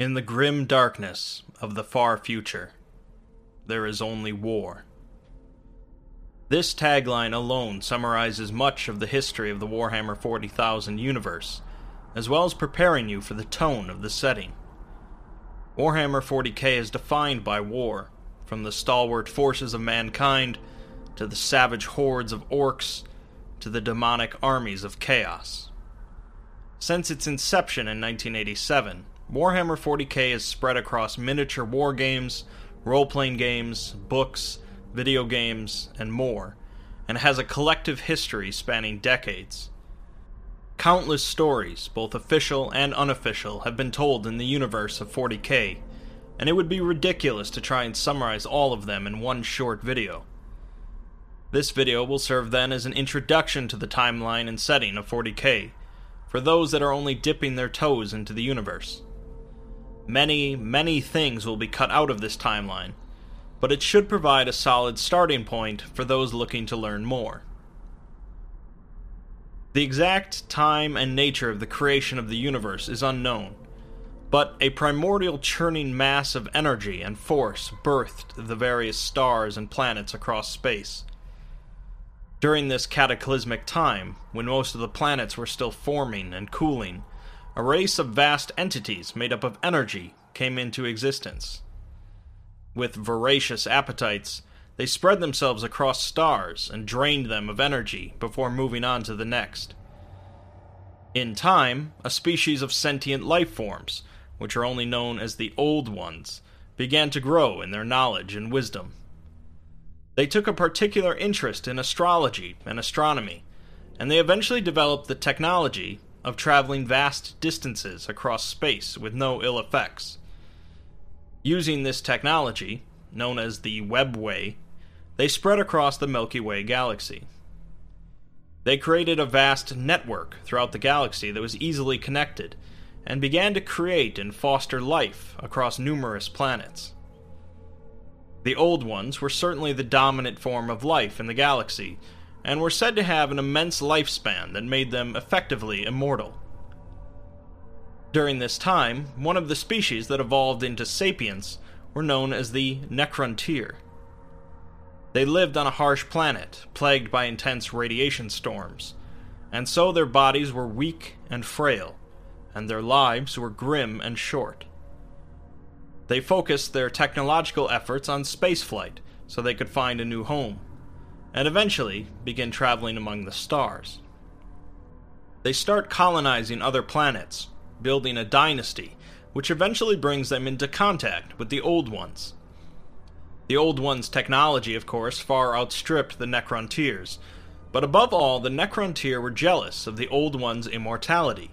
In the grim darkness of the far future, there is only war. This tagline alone summarizes much of the history of the Warhammer 40,000 universe, as well as preparing you for the tone of the setting. Warhammer 40k is defined by war, from the stalwart forces of mankind to the savage hordes of orcs to the demonic armies of chaos. Since its inception in 1987, Warhammer 40k is spread across miniature war games, role playing games, books, video games, and more, and has a collective history spanning decades. Countless stories, both official and unofficial, have been told in the universe of 40k, and it would be ridiculous to try and summarize all of them in one short video. This video will serve then as an introduction to the timeline and setting of 40k, for those that are only dipping their toes into the universe. Many, many things will be cut out of this timeline, but it should provide a solid starting point for those looking to learn more. The exact time and nature of the creation of the universe is unknown, but a primordial churning mass of energy and force birthed the various stars and planets across space. During this cataclysmic time, when most of the planets were still forming and cooling, a race of vast entities made up of energy came into existence. With voracious appetites, they spread themselves across stars and drained them of energy before moving on to the next. In time, a species of sentient life forms, which are only known as the Old Ones, began to grow in their knowledge and wisdom. They took a particular interest in astrology and astronomy, and they eventually developed the technology of traveling vast distances across space with no ill effects. Using this technology, known as the Webway, they spread across the Milky Way galaxy. They created a vast network throughout the galaxy that was easily connected, and began to create and foster life across numerous planets. The Old Ones were certainly the dominant form of life in the galaxy, and were said to have an immense lifespan that made them effectively immortal. During this time, one of the species that evolved into sapience were known as the Necrontyr. They lived on a harsh planet, plagued by intense radiation storms, and so their bodies were weak and frail, and their lives were grim and short. They focused their technological efforts on spaceflight so they could find a new home, and eventually begin traveling among the stars. They start colonizing other planets, building a dynasty, which eventually brings them into contact with the Old Ones. The Old Ones' technology, of course, far outstripped the Necrontyrs, but above all, the Necrontyr were jealous of the Old Ones' immortality.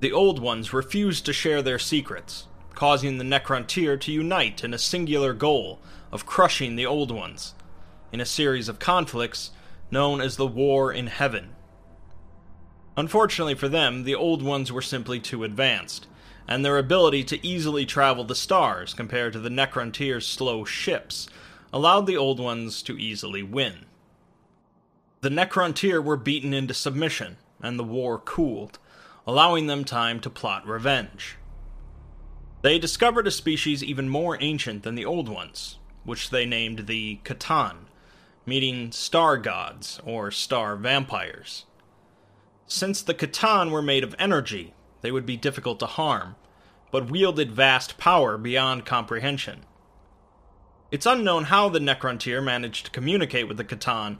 The Old Ones refused to share their secrets, causing the Necrontyr to unite in a singular goal of crushing the Old Ones, in a series of conflicts known as the War in Heaven. Unfortunately for them, the Old Ones were simply too advanced, and their ability to easily travel the stars compared to the Necrontyr's slow ships allowed the Old Ones to easily win. The Necrontyr were beaten into submission, and the war cooled, allowing them time to plot revenge. They discovered a species even more ancient than the Old Ones, which they named the C'tan, meaning star gods or star vampires. Since the C'tan were made of energy, they would be difficult to harm, but wielded vast power beyond comprehension. It's unknown how the Necrontyr managed to communicate with the C'tan,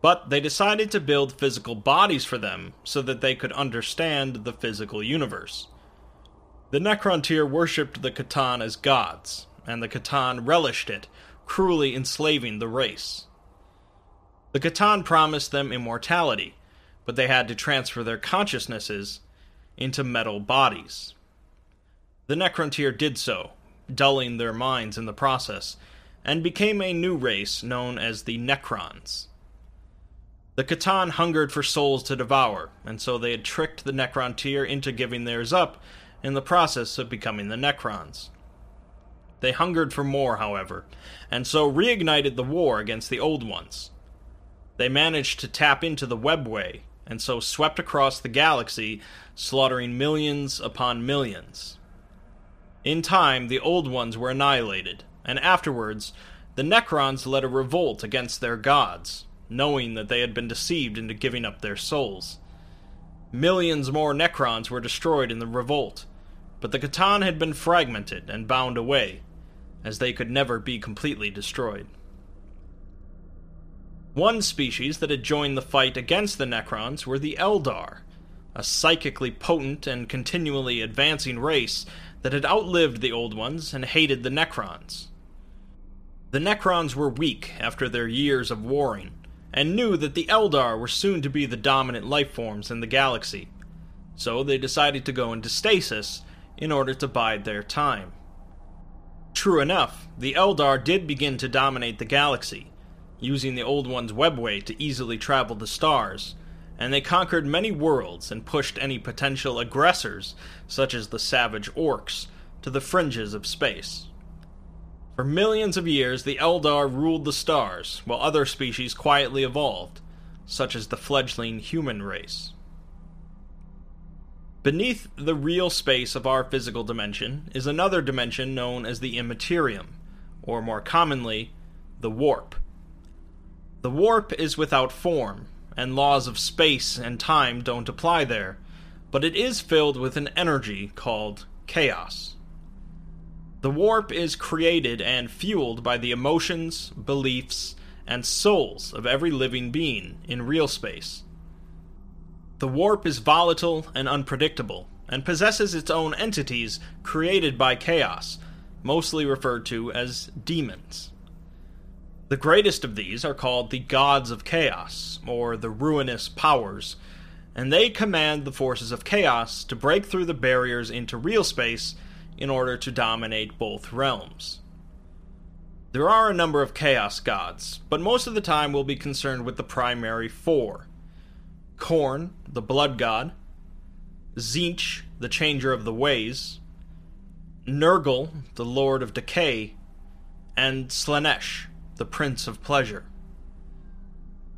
but they decided to build physical bodies for them so that they could understand the physical universe. The Necrontyr worshipped the C'tan as gods, and the C'tan relished it, cruelly enslaving the race. The C'tan promised them immortality, but they had to transfer their consciousnesses into metal bodies. The Necrontyr did so, dulling their minds in the process, and became a new race known as the Necrons. The C'tan hungered for souls to devour, and so they had tricked the Necrontyr into giving theirs up in the process of becoming the Necrons. They hungered for more, however, and so reignited the war against the Old Ones. They managed to tap into the webway, and so swept across the galaxy, slaughtering millions upon millions. In time, the Old Ones were annihilated, and afterwards, the Necrons led a revolt against their gods, knowing that they had been deceived into giving up their souls. Millions more Necrons were destroyed in the revolt, but the C'tan had been fragmented and bound away, as they could never be completely destroyed. One species that had joined the fight against the Necrons were the Eldar, a psychically potent and continually advancing race that had outlived the Old Ones and hated the Necrons. The Necrons were weak after their years of warring, and knew that the Eldar were soon to be the dominant life forms in the galaxy, so they decided to go into stasis in order to bide their time. True enough, the Eldar did begin to dominate the galaxy, using the Old One's webway to easily travel the stars, and they conquered many worlds and pushed any potential aggressors, such as the savage orcs, to the fringes of space. For millions of years, the Eldar ruled the stars, while other species quietly evolved, such as the fledgling human race. Beneath the real space of our physical dimension is another dimension known as the immaterium, or more commonly, the warp. The warp is without form, and laws of space and time don't apply there, but it is filled with an energy called chaos. The warp is created and fueled by the emotions, beliefs, and souls of every living being in real space. The warp is volatile and unpredictable, and possesses its own entities created by chaos, mostly referred to as demons. The greatest of these are called the Gods of Chaos, or the Ruinous Powers, and they command the forces of chaos to break through the barriers into real space in order to dominate both realms. There are a number of Chaos gods, but most of the time we'll be concerned with the primary four Khorne, the Blood God, Tzeentch, the Changer of the Ways, Nurgle, the Lord of Decay, and Slaanesh, the Prince of Pleasure.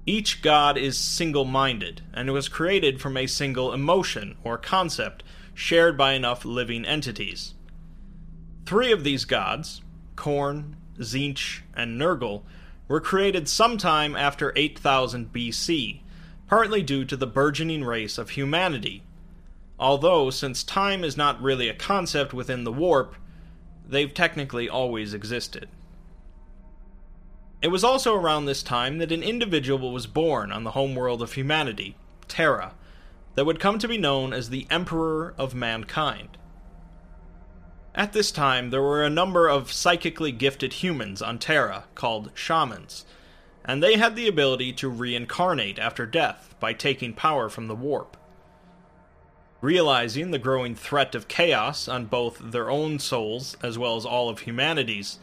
Each god is single minded and was created from a single emotion or concept shared by enough living entities. Three of these gods, Khorne, Tzeentch, and Nurgle, were created sometime after 8000 BC partly due to the burgeoning race of humanity. Although, since time is not really a concept within the warp, they've technically always existed. It was also around this time that an individual was born on the homeworld of humanity, Terra, that would come to be known as the Emperor of Mankind. At this time, there were a number of psychically gifted humans on Terra called shamans and they had the ability to reincarnate after death by taking power from the warp. Realizing the growing threat of chaos on both their own souls as well as all of humanity's,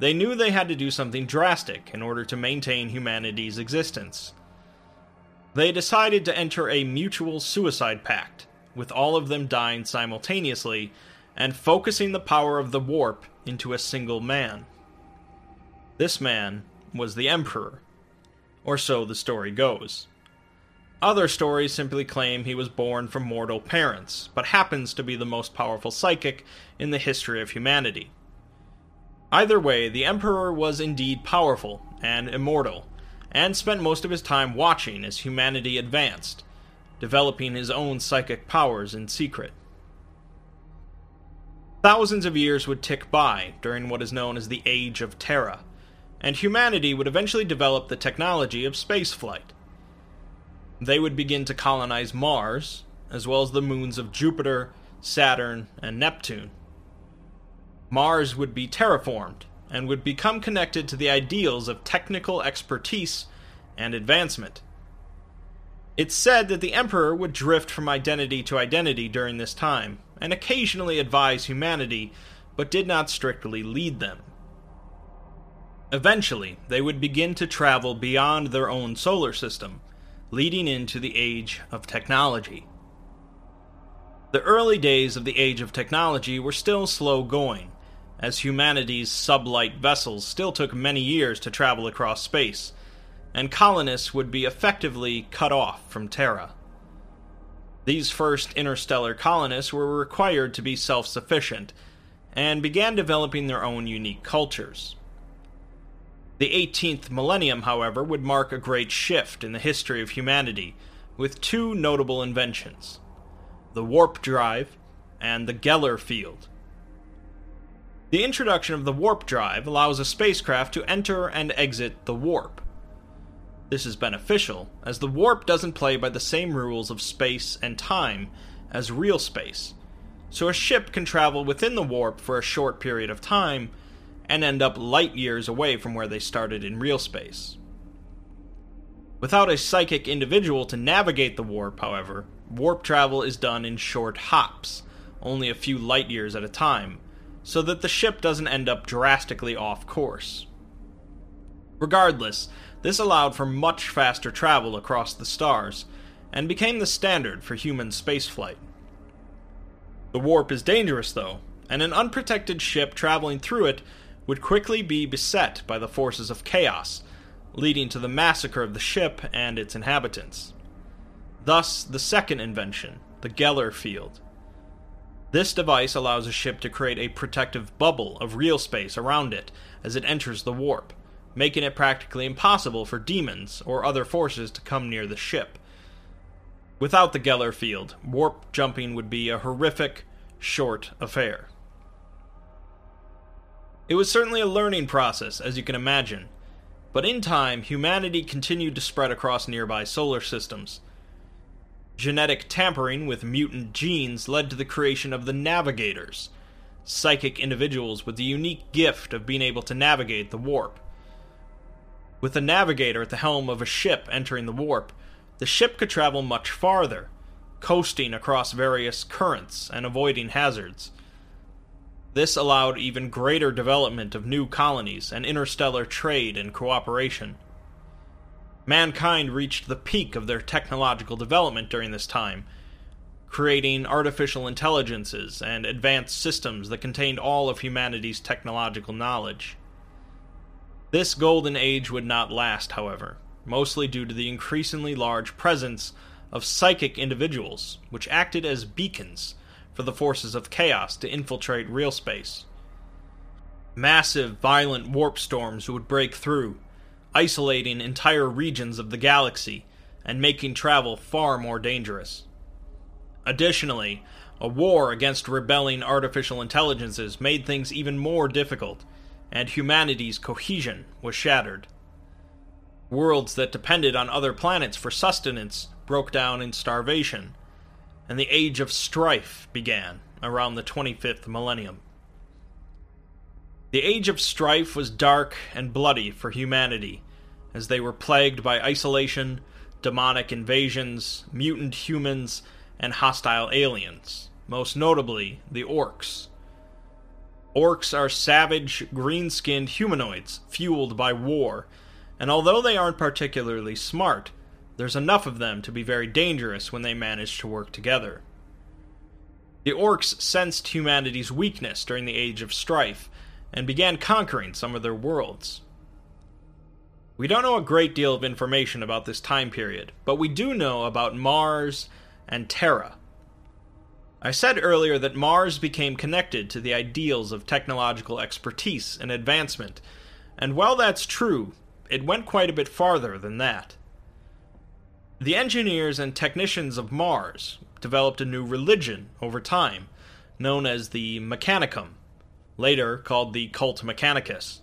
they knew they had to do something drastic in order to maintain humanity's existence. They decided to enter a mutual suicide pact, with all of them dying simultaneously and focusing the power of the warp into a single man. This man was the Emperor. Or so the story goes. Other stories simply claim he was born from mortal parents, but happens to be the most powerful psychic in the history of humanity. Either way, the Emperor was indeed powerful and immortal, and spent most of his time watching as humanity advanced, developing his own psychic powers in secret. Thousands of years would tick by during what is known as the Age of Terra, and humanity would eventually develop the technology of spaceflight. They would begin to colonize Mars, as well as the moons of Jupiter, Saturn, and Neptune. Mars would be terraformed and would become connected to the ideals of technical expertise and advancement. It's said that the Emperor would drift from identity to identity during this time, and occasionally advise humanity, but did not strictly lead them. Eventually, they would begin to travel beyond their own solar system, leading into the age of technology. The early days of the age of technology were still slow going, as humanity's sublight vessels still took many years to travel across space, and colonists would be effectively cut off from Terra. These first interstellar colonists were required to be self sufficient and began developing their own unique cultures. The 18th millennium, however, would mark a great shift in the history of humanity, with two notable inventions the warp drive and the Geller field. The introduction of the warp drive allows a spacecraft to enter and exit the warp. This is beneficial, as the warp doesn't play by the same rules of space and time as real space, so a ship can travel within the warp for a short period of time and end up light years away from where they started in real space. Without a psychic individual to navigate the warp, however, warp travel is done in short hops, only a few light years at a time, so that the ship doesn't end up drastically off course. Regardless, this allowed for much faster travel across the stars, and became the standard for human spaceflight. The warp is dangerous, though, and an unprotected ship traveling through it would quickly be beset by the forces of chaos, leading to the massacre of the ship and its inhabitants. Thus, the second invention, the Geller field. This device allows a ship to create a protective bubble of real space around it as it enters the warp, making it practically impossible for demons or other forces to come near the ship. Without the Geller field, warp jumping would be a horrific, short affair. It was certainly a learning process, as you can imagine, but in time, humanity continued to spread across nearby solar systems. Genetic tampering with mutant genes led to the creation of the Navigators, psychic individuals with the unique gift of being able to navigate the warp. With a navigator at the helm of a ship entering the warp, the ship could travel much farther, coasting across various currents and avoiding hazards. This allowed even greater development of new colonies and interstellar trade and cooperation. Mankind reached the peak of their technological development during this time, creating artificial intelligences and advanced systems that contained all of humanity's technological knowledge. This golden age would not last, however mostly due to the increasingly large presence of psychic individuals, which acted as beacons for the forces of chaos to infiltrate real space. Massive, violent warp storms would break through, isolating entire regions of the galaxy and making travel far more dangerous. Additionally, a war against rebelling artificial intelligences made things even more difficult, and humanity's cohesion was shattered. Worlds that depended on other planets for sustenance broke down in starvation, and the Age of Strife began around the 25th millennium. The Age of Strife was dark and bloody for humanity, as they were plagued by isolation, demonic invasions, mutant humans, and hostile aliens, most notably the orcs. Orcs are savage, green skinned humanoids fueled by war and although they aren't particularly smart, there's enough of them to be very dangerous when they manage to work together. The orcs sensed humanity's weakness during the Age of Strife and began conquering some of their worlds. We don't know a great deal of information about this time period, but we do know about Mars and Terra. I said earlier that Mars became connected to the ideals of technological expertise and advancement, and while that's true, it went quite a bit farther than that. The engineers and technicians of Mars developed a new religion over time, known as the Mechanicum, later called the Cult Mechanicus.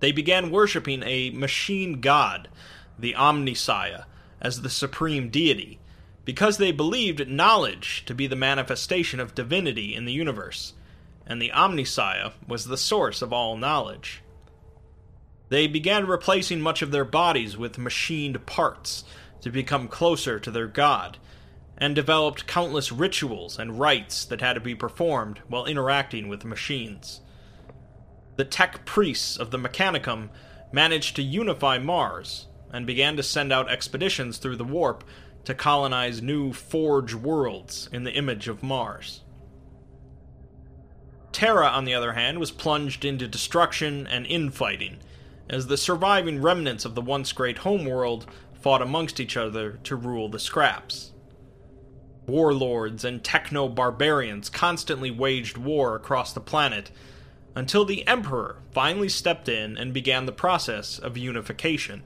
They began worshipping a machine god, the Omnissiah, as the supreme deity, because they believed knowledge to be the manifestation of divinity in the universe, and the Omnissiah was the source of all knowledge. They began replacing much of their bodies with machined parts to become closer to their god, and developed countless rituals and rites that had to be performed while interacting with machines. The tech priests of the Mechanicum managed to unify Mars and began to send out expeditions through the warp to colonize new forge worlds in the image of Mars. Terra, on the other hand, was plunged into destruction and infighting as the surviving remnants of the once great homeworld fought amongst each other to rule the scraps. Warlords and techno barbarians constantly waged war across the planet until the Emperor finally stepped in and began the process of unification.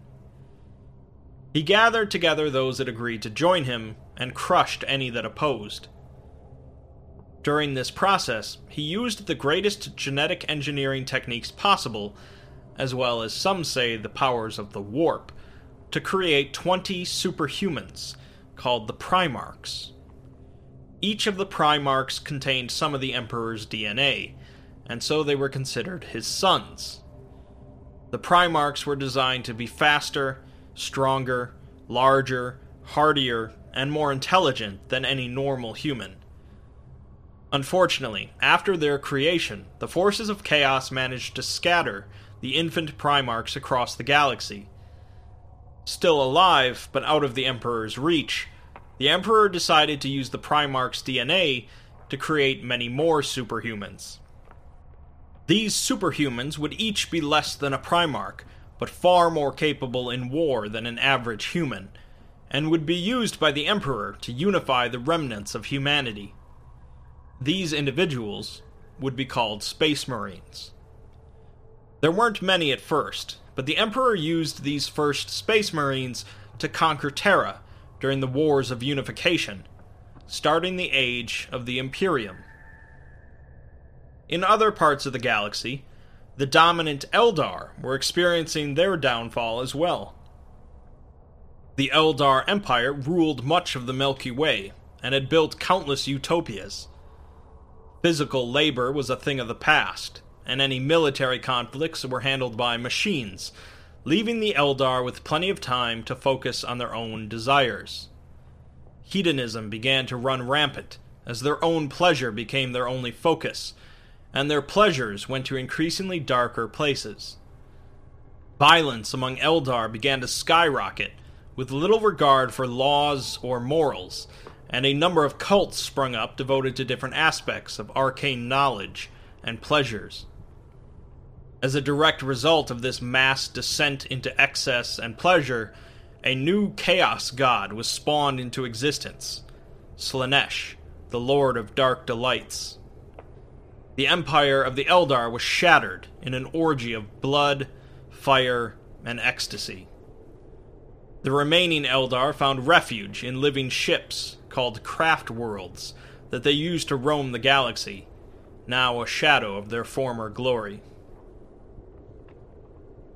He gathered together those that agreed to join him and crushed any that opposed. During this process, he used the greatest genetic engineering techniques possible, as well as some say the powers of the warp, to create 20 superhumans, called the Primarchs. Each of the Primarchs contained some of the Emperor's DNA, and so they were considered his sons. The Primarchs were designed to be faster, stronger, larger, hardier, and more intelligent than any normal human. Unfortunately, after their creation, the forces of chaos managed to scatter the infant Primarchs across the galaxy. Still alive, but out of the Emperor's reach, the Emperor decided to use the Primarch's DNA to create many more superhumans. These superhumans would each be less than a Primarch, but far more capable in war than an average human, and would be used by the Emperor to unify the remnants of humanity. These individuals would be called Space Marines. There weren't many at first, but the Emperor used these first Space Marines to conquer Terra during the Wars of Unification, starting the age of the Imperium. In other parts of the galaxy, the dominant Eldar were experiencing their downfall as well. The Eldar Empire ruled much of the Milky Way and had built countless utopias. Physical labor was a thing of the past, and any military conflicts were handled by machines, leaving the Eldar with plenty of time to focus on their own desires. Hedonism began to run rampant, as their own pleasure became their only focus, and their pleasures went to increasingly darker places. Violence among Eldar began to skyrocket, with little regard for laws or morals, and a number of cults sprung up devoted to different aspects of arcane knowledge and pleasures. As a direct result of this mass descent into excess and pleasure, a new chaos god was spawned into existence Slaanesh, the Lord of Dark Delights. The empire of the Eldar was shattered in an orgy of blood, fire, and ecstasy. The remaining Eldar found refuge in living ships called craft worlds that they used to roam the galaxy, now a shadow of their former glory.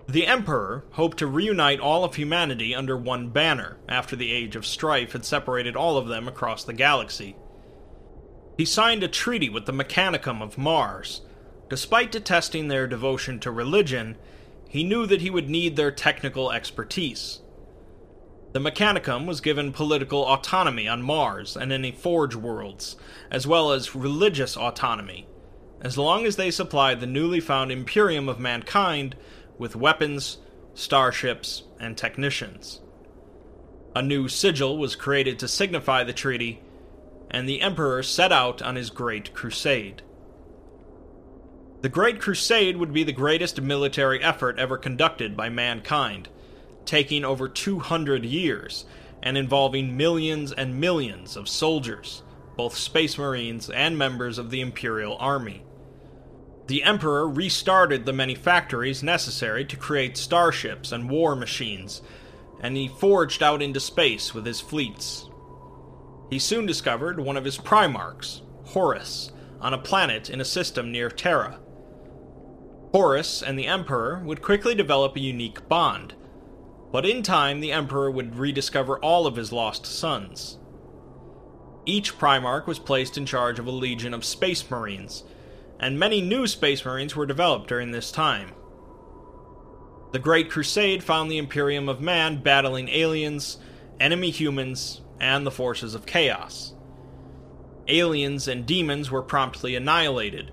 The Emperor hoped to reunite all of humanity under one banner after the Age of Strife had separated all of them across the galaxy. He signed a treaty with the Mechanicum of Mars. Despite detesting their devotion to religion, he knew that he would need their technical expertise. The Mechanicum was given political autonomy on Mars and any Forge worlds, as well as religious autonomy, as long as they supplied the newly found Imperium of mankind with weapons, starships, and technicians. A new sigil was created to signify the treaty, and the Emperor set out on his Great Crusade. The Great Crusade would be the greatest military effort ever conducted by mankind taking over 200 years and involving millions and millions of soldiers, both Space Marines and members of the Imperial Army. The Emperor restarted the many factories necessary to create starships and war machines, and he forged out into space with his fleets. He soon discovered one of his Primarchs, Horus, on a planet in a system near Terra. Horus and the Emperor would quickly develop a unique bond, but in time the Emperor would rediscover all of his lost sons. Each Primarch was placed in charge of a legion of Space Marines, and many new Space Marines were developed during this time. The Great Crusade found the Imperium of Man battling aliens, enemy humans, and the forces of chaos. Aliens and demons were promptly annihilated,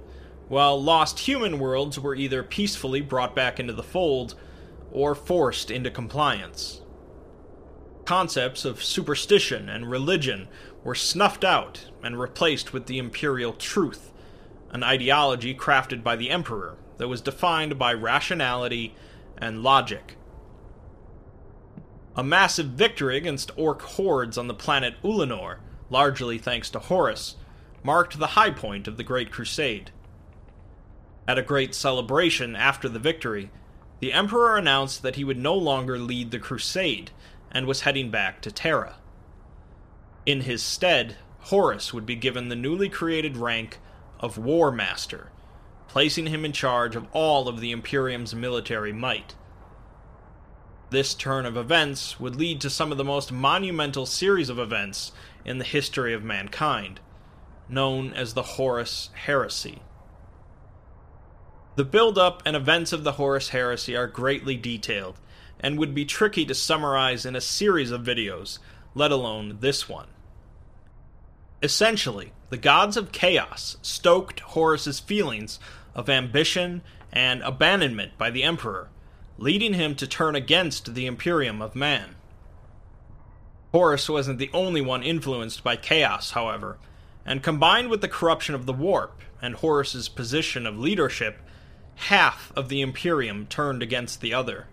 while lost human worlds were either peacefully brought back into the fold or forced into compliance. Concepts of superstition and religion were snuffed out and replaced with the imperial truth, an ideology crafted by the emperor that was defined by rationality and logic. A massive victory against orc hordes on the planet Ulanor largely thanks to Horus, marked the high point of the Great Crusade. At a great celebration after the victory, the Emperor announced that he would no longer lead the crusade and was heading back to Terra. In his stead, Horus would be given the newly created rank of War Master, placing him in charge of all of the Imperium's military might. This turn of events would lead to some of the most monumental series of events in the history of mankind, known as the Horus Heresy. The build up and events of the Horus Heresy are greatly detailed, and would be tricky to summarize in a series of videos, let alone this one. Essentially, the gods of chaos stoked Horus's feelings of ambition and abandonment by the Emperor, leading him to turn against the Imperium of Man. Horus wasn't the only one influenced by chaos, however, and combined with the corruption of the warp and Horus's position of leadership, half of the Imperium turned against the other.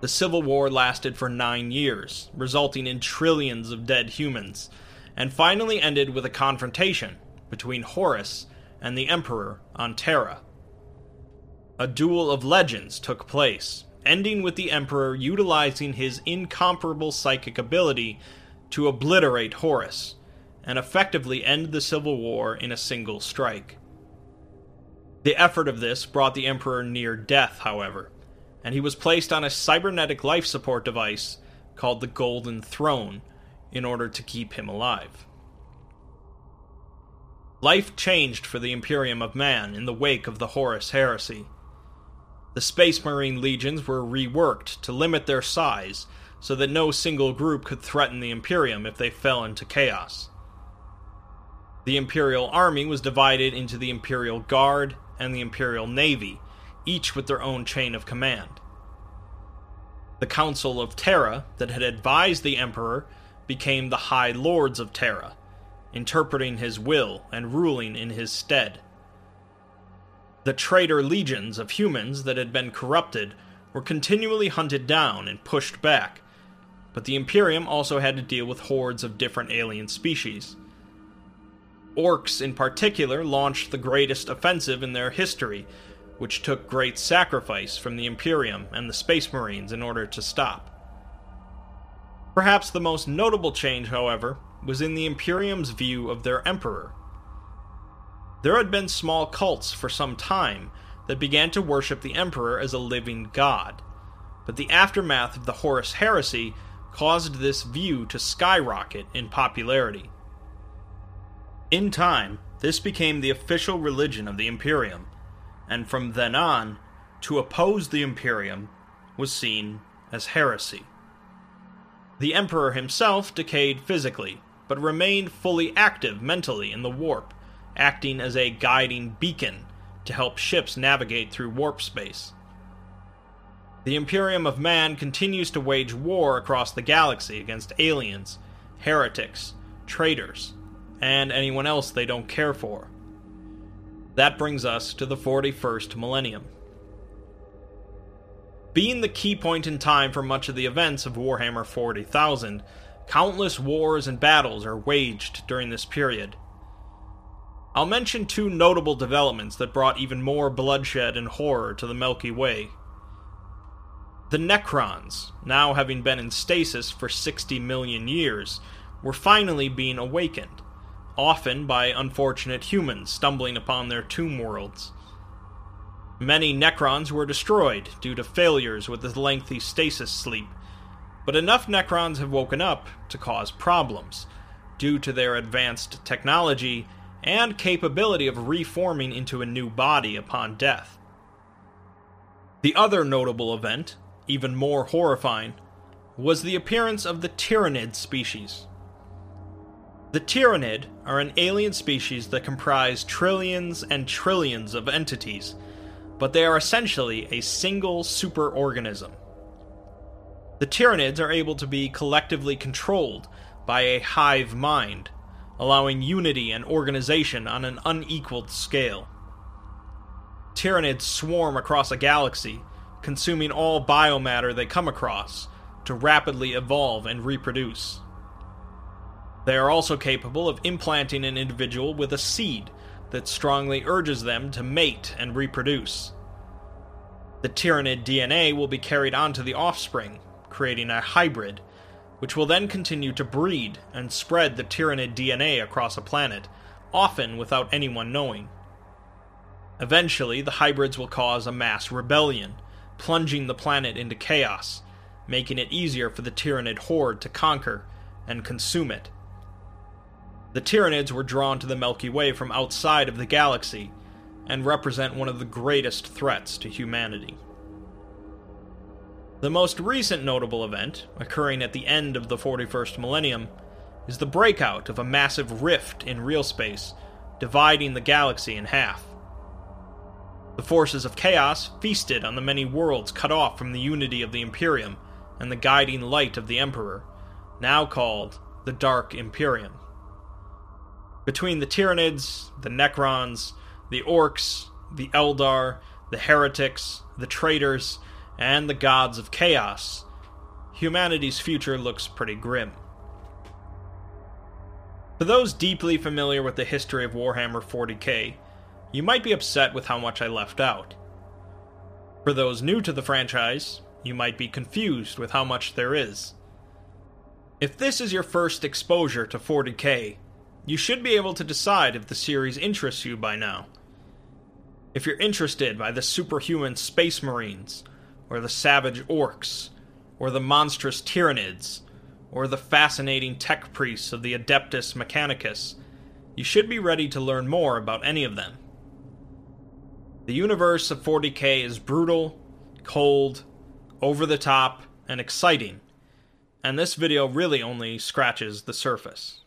The Civil War lasted for nine years, resulting in trillions of dead humans, and finally ended with a confrontation between Horus and the Emperor on Terra. A duel of legends took place, ending with the Emperor utilizing his incomparable psychic ability to obliterate Horus, and effectively end the Civil War in a single strike. The effort of this brought the Emperor near death, however, and he was placed on a cybernetic life support device called the Golden Throne in order to keep him alive. Life changed for the Imperium of Man in the wake of the Horus heresy. The Space Marine legions were reworked to limit their size so that no single group could threaten the Imperium if they fell into chaos. The Imperial Army was divided into the Imperial Guard and the Imperial Navy, each with their own chain of command. The Council of Terra, that had advised the Emperor, became the High Lords of Terra, interpreting his will and ruling in his stead. The traitor legions of humans that had been corrupted were continually hunted down and pushed back, but the Imperium also had to deal with hordes of different alien species. Orcs, in particular, launched the greatest offensive in their history, which took great sacrifice from the Imperium and the Space Marines in order to stop. Perhaps the most notable change, however, was in the Imperium's view of their Emperor. There had been small cults for some time that began to worship the Emperor as a living god, but the aftermath of the Horus heresy caused this view to skyrocket in popularity. In time, this became the official religion of the Imperium, and from then on, to oppose the Imperium was seen as heresy. The Emperor himself decayed physically, but remained fully active mentally in the warp, acting as a guiding beacon to help ships navigate through warp space. The Imperium of Man continues to wage war across the galaxy against aliens, heretics, traitors, and anyone else they don't care for. That brings us to the 41st millennium. Being the key point in time for much of the events of Warhammer 40,000, countless wars and battles are waged during this period. I'll mention two notable developments that brought even more bloodshed and horror to the Milky Way. The Necrons, now having been in stasis for 60 million years, were finally being awakened often by unfortunate humans stumbling upon their tomb worlds. Many Necrons were destroyed due to failures with the lengthy stasis sleep, but enough Necrons have woken up to cause problems, due to their advanced technology and capability of reforming into a new body upon death. The other notable event, even more horrifying, was the appearance of the Tyranid species. The Tyranid are an alien species that comprise trillions and trillions of entities, but they are essentially a single superorganism. The Tyranids are able to be collectively controlled by a hive mind, allowing unity and organization on an unequaled scale. Tyranids swarm across a galaxy, consuming all biomatter they come across, to rapidly evolve and reproduce. They are also capable of implanting an individual with a seed that strongly urges them to mate and reproduce. The Tyranid DNA will be carried on to the offspring, creating a hybrid, which will then continue to breed and spread the Tyranid DNA across a planet, often without anyone knowing. Eventually, the hybrids will cause a mass rebellion, plunging the planet into chaos, making it easier for the Tyranid horde to conquer and consume it. The Tyranids were drawn to the Milky Way from outside of the galaxy and represent one of the greatest threats to humanity. The most recent notable event, occurring at the end of the 41st millennium, is the breakout of a massive rift in real space, dividing the galaxy in half. The forces of chaos feasted on the many worlds cut off from the unity of the Imperium and the guiding light of the Emperor, now called the Dark Imperium. Between the Tyranids, the Necrons, the Orcs, the Eldar, the Heretics, the Traitors, and the Gods of Chaos, humanity's future looks pretty grim. For those deeply familiar with the history of Warhammer 40k, you might be upset with how much I left out. For those new to the franchise, you might be confused with how much there is. If this is your first exposure to 40k, you should be able to decide if the series interests you by now. If you're interested by the superhuman space marines, or the savage orks, or the monstrous tyranids, or the fascinating tech priests of the Adeptus Mechanicus, you should be ready to learn more about any of them. The universe of 40k is brutal, cold, over the top, and exciting, and this video really only scratches the surface.